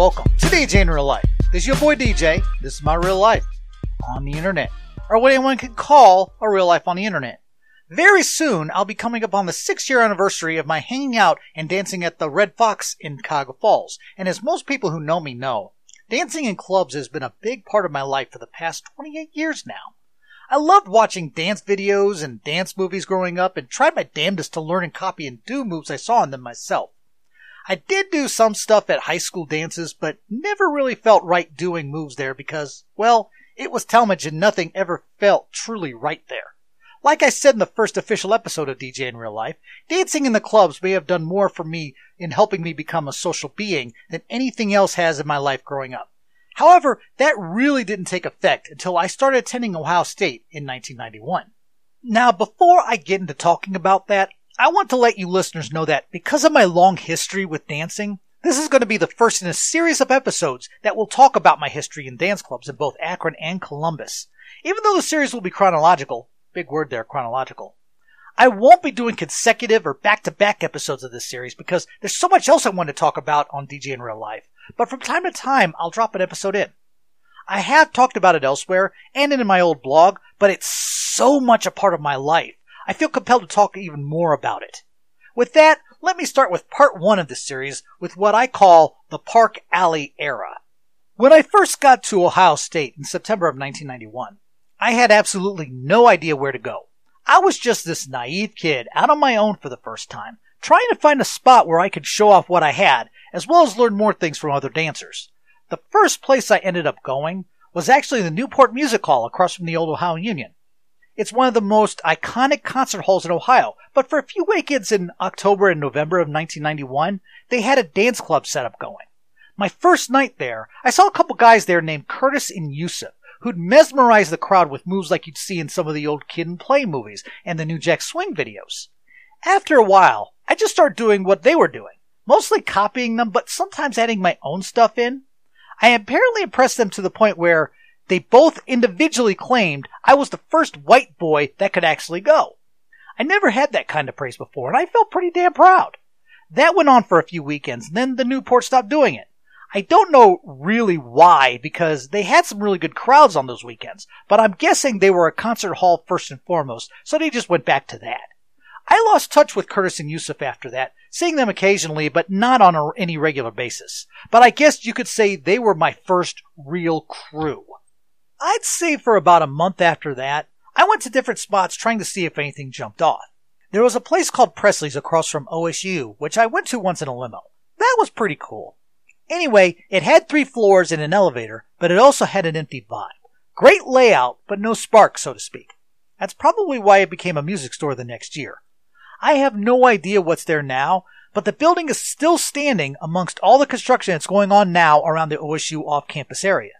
welcome to DJ in Real Life. This is your boy DJ. This is my real life on the internet, or what anyone could call a real life on the internet. Very soon, I'll be coming up on the six year anniversary of my hanging out and dancing at the Red Fox in Cuyahoga Falls. And as most people who know me know, dancing in clubs has been a big part of my life for the past 28 years now. I loved watching dance videos and dance movies growing up and tried my damnedest to learn and copy and do moves I saw in them myself. I did do some stuff at high school dances, but never really felt right doing moves there because, well, it was Tallmadge and nothing ever felt truly right there. Like I said in the first official episode of DJ in Real Life, dancing in the clubs may have done more for me in helping me become a social being than anything else has in my life growing up. However, that really didn't take effect until I started attending Ohio State in 1991. Now, before I get into talking about that, I want to let you listeners know that because of my long history with dancing, this is going to be the first in a series of episodes that will talk about my history in dance clubs in both Akron and Columbus. Even though the series will be chronological, Big word there, chronological. I won't be doing consecutive or back to back episodes of this series because there's so much else I want to talk about on DJ in real life. But from time to time, I'll drop an episode in. I have talked about it elsewhere and in my old blog, but it's so much a part of my life. I feel compelled to talk even more about it. With that, let me start with part one of this series with what I call the Park Alley era. When I first got to Ohio State in September of 1991, I had absolutely no idea where to go. I was just this naive kid out on my own for the first time, trying to find a spot where I could show off what I had, as well as learn more things from other dancers. The first place I ended up going was actually the Newport Music Hall across from the old Ohio Union. It's one of the most iconic concert halls in Ohio, but for a few weekends in October and November of 1991, they had a dance club setup going. My first night there, I saw a couple guys there named Curtis and Yusuf who'd mesmerize the crowd with moves like you'd see in some of the old Kid and Play movies and the New Jack Swing videos. After a while, I just started doing what they were doing, mostly copying them, but sometimes adding my own stuff in. I apparently impressed them to the point where they both individually claimed I was the first white boy that could actually go. I never had that kind of praise before, and I felt pretty damn proud. That went on for a few weekends, and then the Newport stopped doing it. I don't know really why, because they had some really good crowds on those weekends, but I'm guessing they were a concert hall first and foremost, so they just went back to that. I lost touch with Curtis and Yusuf after that, seeing them occasionally, but not on a, any regular basis. But I guess you could say they were my first real crew. I'd say for about a month after that, I went to different spots trying to see if anything jumped off. There was a place called Presley's across from OSU, which I went to once in a limo. That was pretty cool. Anyway, it had three floors and an elevator, but it also had an empty vibe. Great layout, but no spark, so to speak. That's probably why it became a music store the next year. I have no idea what's there now, but the building is still standing amongst all the construction that's going on now around the OSU off campus area.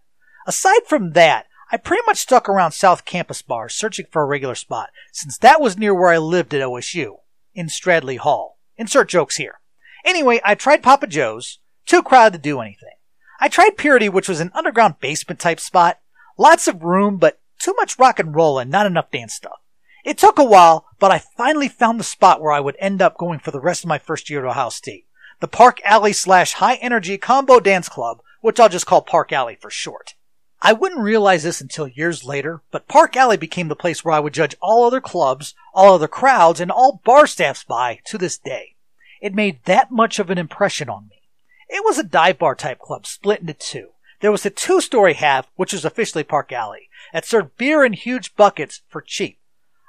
Aside from that, I pretty much stuck around South Campus bars searching for a regular spot, since that was near where I lived at OSU, in Stradley Hall. Insert jokes here. Anyway, I tried Papa Joe's, too crowded to do anything. I tried Purity, which was an underground basement type spot. Lots of room, but too much rock and roll and not enough dance stuff. It took a while, but I finally found the spot where I would end up going for the rest of my first year at Ohio State. The Park Alley slash High Energy Combo Dance Club, which I'll just call Park Alley for short. I wouldn't realize this until years later, but Park Alley became the place where I would judge all other clubs, all other crowds, and all bar staffs by to this day. It made that much of an impression on me. It was a dive bar type club split into two. There was the two story half, which was officially Park Alley, that served beer in huge buckets for cheap.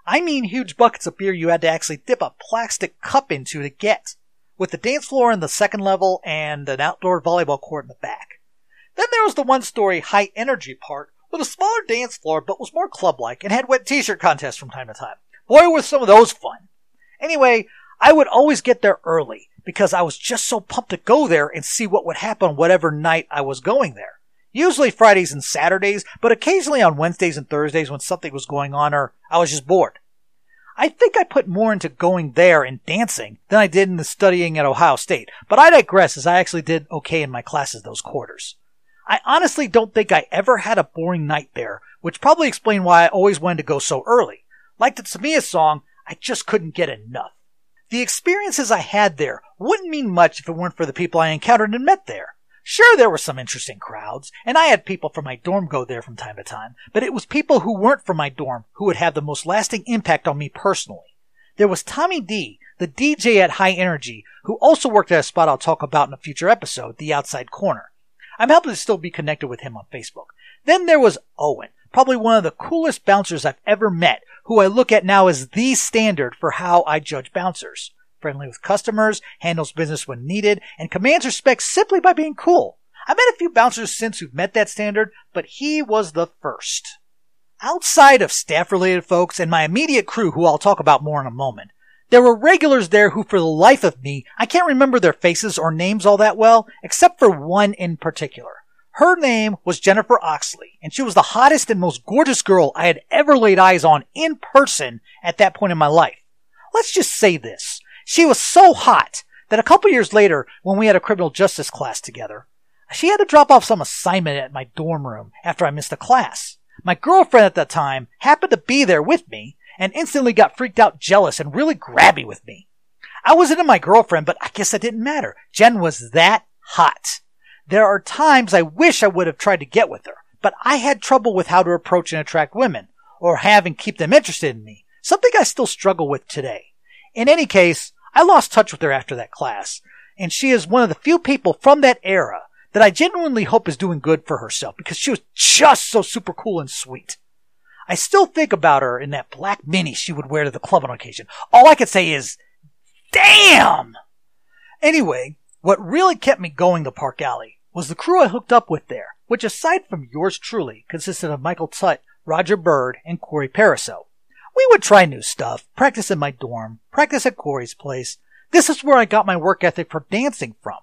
I mean huge buckets of beer you had to actually dip a plastic cup into to get, with the dance floor in the second level and an outdoor volleyball court in the back. Then there was the one story high energy part with a smaller dance floor but was more club like and had wet t shirt contests from time to time. Boy, were some of those fun. Anyway, I would always get there early because I was just so pumped to go there and see what would happen whatever night I was going there. Usually Fridays and Saturdays, but occasionally on Wednesdays and Thursdays when something was going on or I was just bored. I think I put more into going there and dancing than I did in the studying at Ohio State, but I digress as I actually did okay in my classes those quarters. I honestly don't think I ever had a boring night there, which probably explained why I always wanted to go so early. Like the Tamia song, I just couldn't get enough. The experiences I had there wouldn't mean much if it weren't for the people I encountered and met there. Sure, there were some interesting crowds, and I had people from my dorm go there from time to time, but it was people who weren't from my dorm who would have the most lasting impact on me personally. There was Tommy D, the DJ at High Energy, who also worked at a spot I'll talk about in a future episode, The Outside Corner. I'm happy to still be connected with him on Facebook. Then there was Owen, probably one of the coolest bouncers I've ever met, who I look at now as the standard for how I judge bouncers friendly with customers, handles business when needed, and commands respect simply by being cool. I've met a few bouncers since who've met that standard, but he was the first. Outside of staff related folks and my immediate crew, who I'll talk about more in a moment, there were regulars there who, for the life of me, I can't remember their faces or names all that well, except for one in particular. Her name was Jennifer Oxley, and she was the hottest and most gorgeous girl I had ever laid eyes on in person at that point in my life. Let's just say this. She was so hot that a couple years later, when we had a criminal justice class together, she had to drop off some assignment at my dorm room after I missed a class. My girlfriend at that time happened to be there with me and instantly got freaked out jealous and really grabby with me. I wasn't in my girlfriend, but I guess that didn't matter. Jen was that hot. There are times I wish I would have tried to get with her, but I had trouble with how to approach and attract women, or have and keep them interested in me, something I still struggle with today. In any case, I lost touch with her after that class, and she is one of the few people from that era that I genuinely hope is doing good for herself because she was just so super cool and sweet. I still think about her in that black mini she would wear to the club on occasion. All I could say is, damn! Anyway, what really kept me going to Park Alley was the crew I hooked up with there, which aside from yours truly consisted of Michael Tutt, Roger Bird, and Corey Pariseau. We would try new stuff, practice in my dorm, practice at Corey's place. This is where I got my work ethic for dancing from.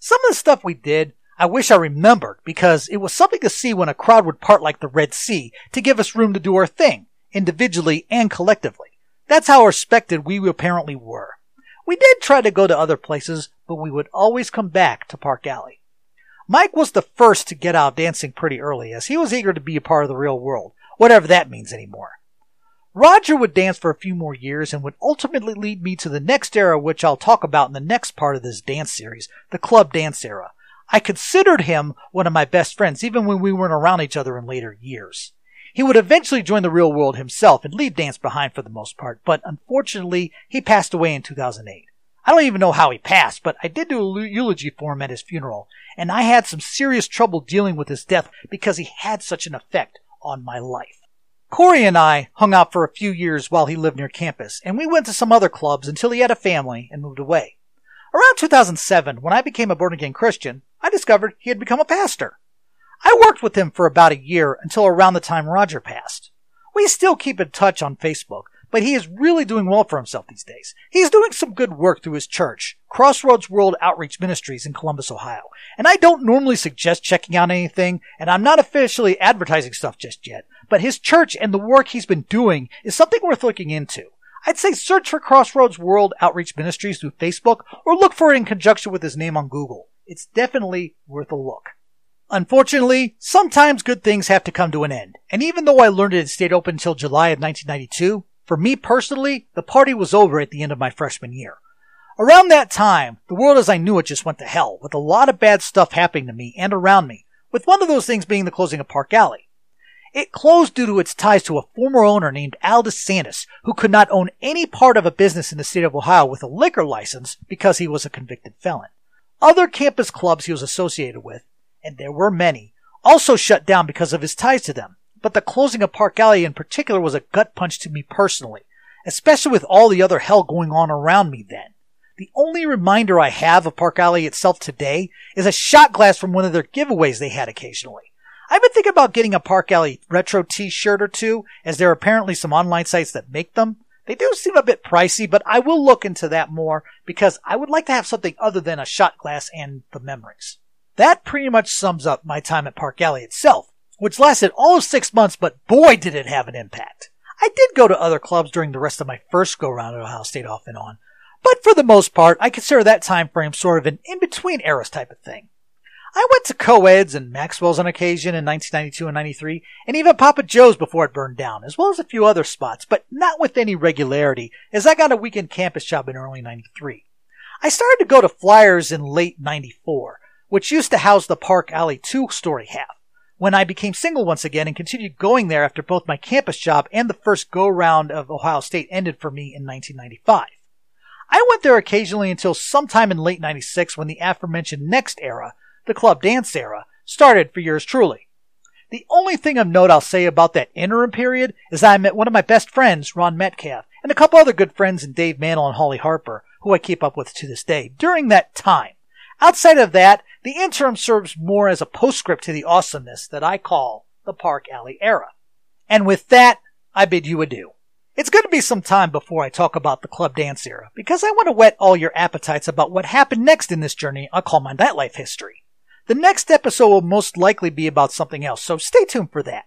Some of the stuff we did, I wish I remembered because it was something to see when a crowd would part like the Red Sea to give us room to do our thing, individually and collectively. That's how respected we apparently were. We did try to go to other places, but we would always come back to Park Alley. Mike was the first to get out dancing pretty early as he was eager to be a part of the real world, whatever that means anymore. Roger would dance for a few more years and would ultimately lead me to the next era, which I'll talk about in the next part of this dance series, the club dance era. I considered him one of my best friends, even when we weren't around each other in later years. He would eventually join the real world himself and leave dance behind for the most part, but unfortunately, he passed away in 2008. I don't even know how he passed, but I did do a eulogy for him at his funeral, and I had some serious trouble dealing with his death because he had such an effect on my life. Corey and I hung out for a few years while he lived near campus, and we went to some other clubs until he had a family and moved away. Around 2007, when I became a born again Christian, I discovered he had become a pastor. I worked with him for about a year until around the time Roger passed. We still keep in touch on Facebook, but he is really doing well for himself these days. He's doing some good work through his church, Crossroads World Outreach Ministries in Columbus, Ohio. And I don't normally suggest checking out anything, and I'm not officially advertising stuff just yet, but his church and the work he's been doing is something worth looking into. I'd say search for Crossroads World Outreach Ministries through Facebook or look for it in conjunction with his name on Google. It's definitely worth a look. Unfortunately, sometimes good things have to come to an end. And even though I learned it had stayed open until July of 1992, for me personally, the party was over at the end of my freshman year. Around that time, the world as I knew it just went to hell, with a lot of bad stuff happening to me and around me, with one of those things being the closing of Park Alley. It closed due to its ties to a former owner named Al DeSantis, who could not own any part of a business in the state of Ohio with a liquor license because he was a convicted felon. Other campus clubs he was associated with, and there were many, also shut down because of his ties to them but the closing of Park Alley in particular was a gut punch to me personally, especially with all the other hell going on around me then. The only reminder I have of Park Alley itself today is a shot glass from one of their giveaways they had occasionally. I've been thinking about getting a Park Alley retro t-shirt or two, as there are apparently some online sites that make them. They do seem a bit pricey, but I will look into that more because I would like to have something other than a shot glass and the memories. That pretty much sums up my time at Park Alley itself which lasted all of six months, but boy did it have an impact. I did go to other clubs during the rest of my first go round at Ohio State off and on, but for the most part, I consider that time frame sort of an in-between eras type of thing. I went to co-eds and Maxwell's on occasion in 1992 and 93, and even Papa Joe's before it burned down, as well as a few other spots, but not with any regularity, as I got a weekend campus job in early 93. I started to go to Flyers in late 94, which used to house the Park Alley 2 story half, when I became single once again and continued going there after both my campus job and the first go round of Ohio State ended for me in 1995. I went there occasionally until sometime in late 96 when the aforementioned next era, the club dance era, started for yours truly. The only thing of note I'll say about that interim period is I met one of my best friends, Ron Metcalf, and a couple other good friends in Dave Mantle and Holly Harper, who I keep up with to this day, during that time. Outside of that, the interim serves more as a postscript to the awesomeness that I call the Park Alley era. And with that, I bid you adieu. It's going to be some time before I talk about the club dance era, because I want to whet all your appetites about what happened next in this journey I'll call my nightlife history. The next episode will most likely be about something else, so stay tuned for that.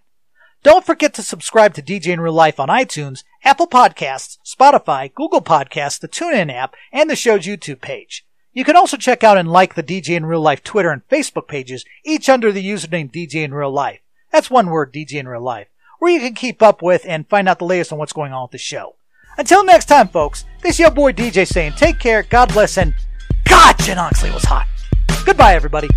Don't forget to subscribe to DJ in Real Life on iTunes, Apple Podcasts, Spotify, Google Podcasts, the TuneIn app, and the show's YouTube page. You can also check out and like the DJ in Real Life Twitter and Facebook pages, each under the username DJ in Real Life. That's one word, DJ in Real Life where you can keep up with and find out the latest on what's going on with the show. Until next time, folks, this is your boy DJ saying take care, God bless, and God, Jen Oxley was hot. Goodbye, everybody.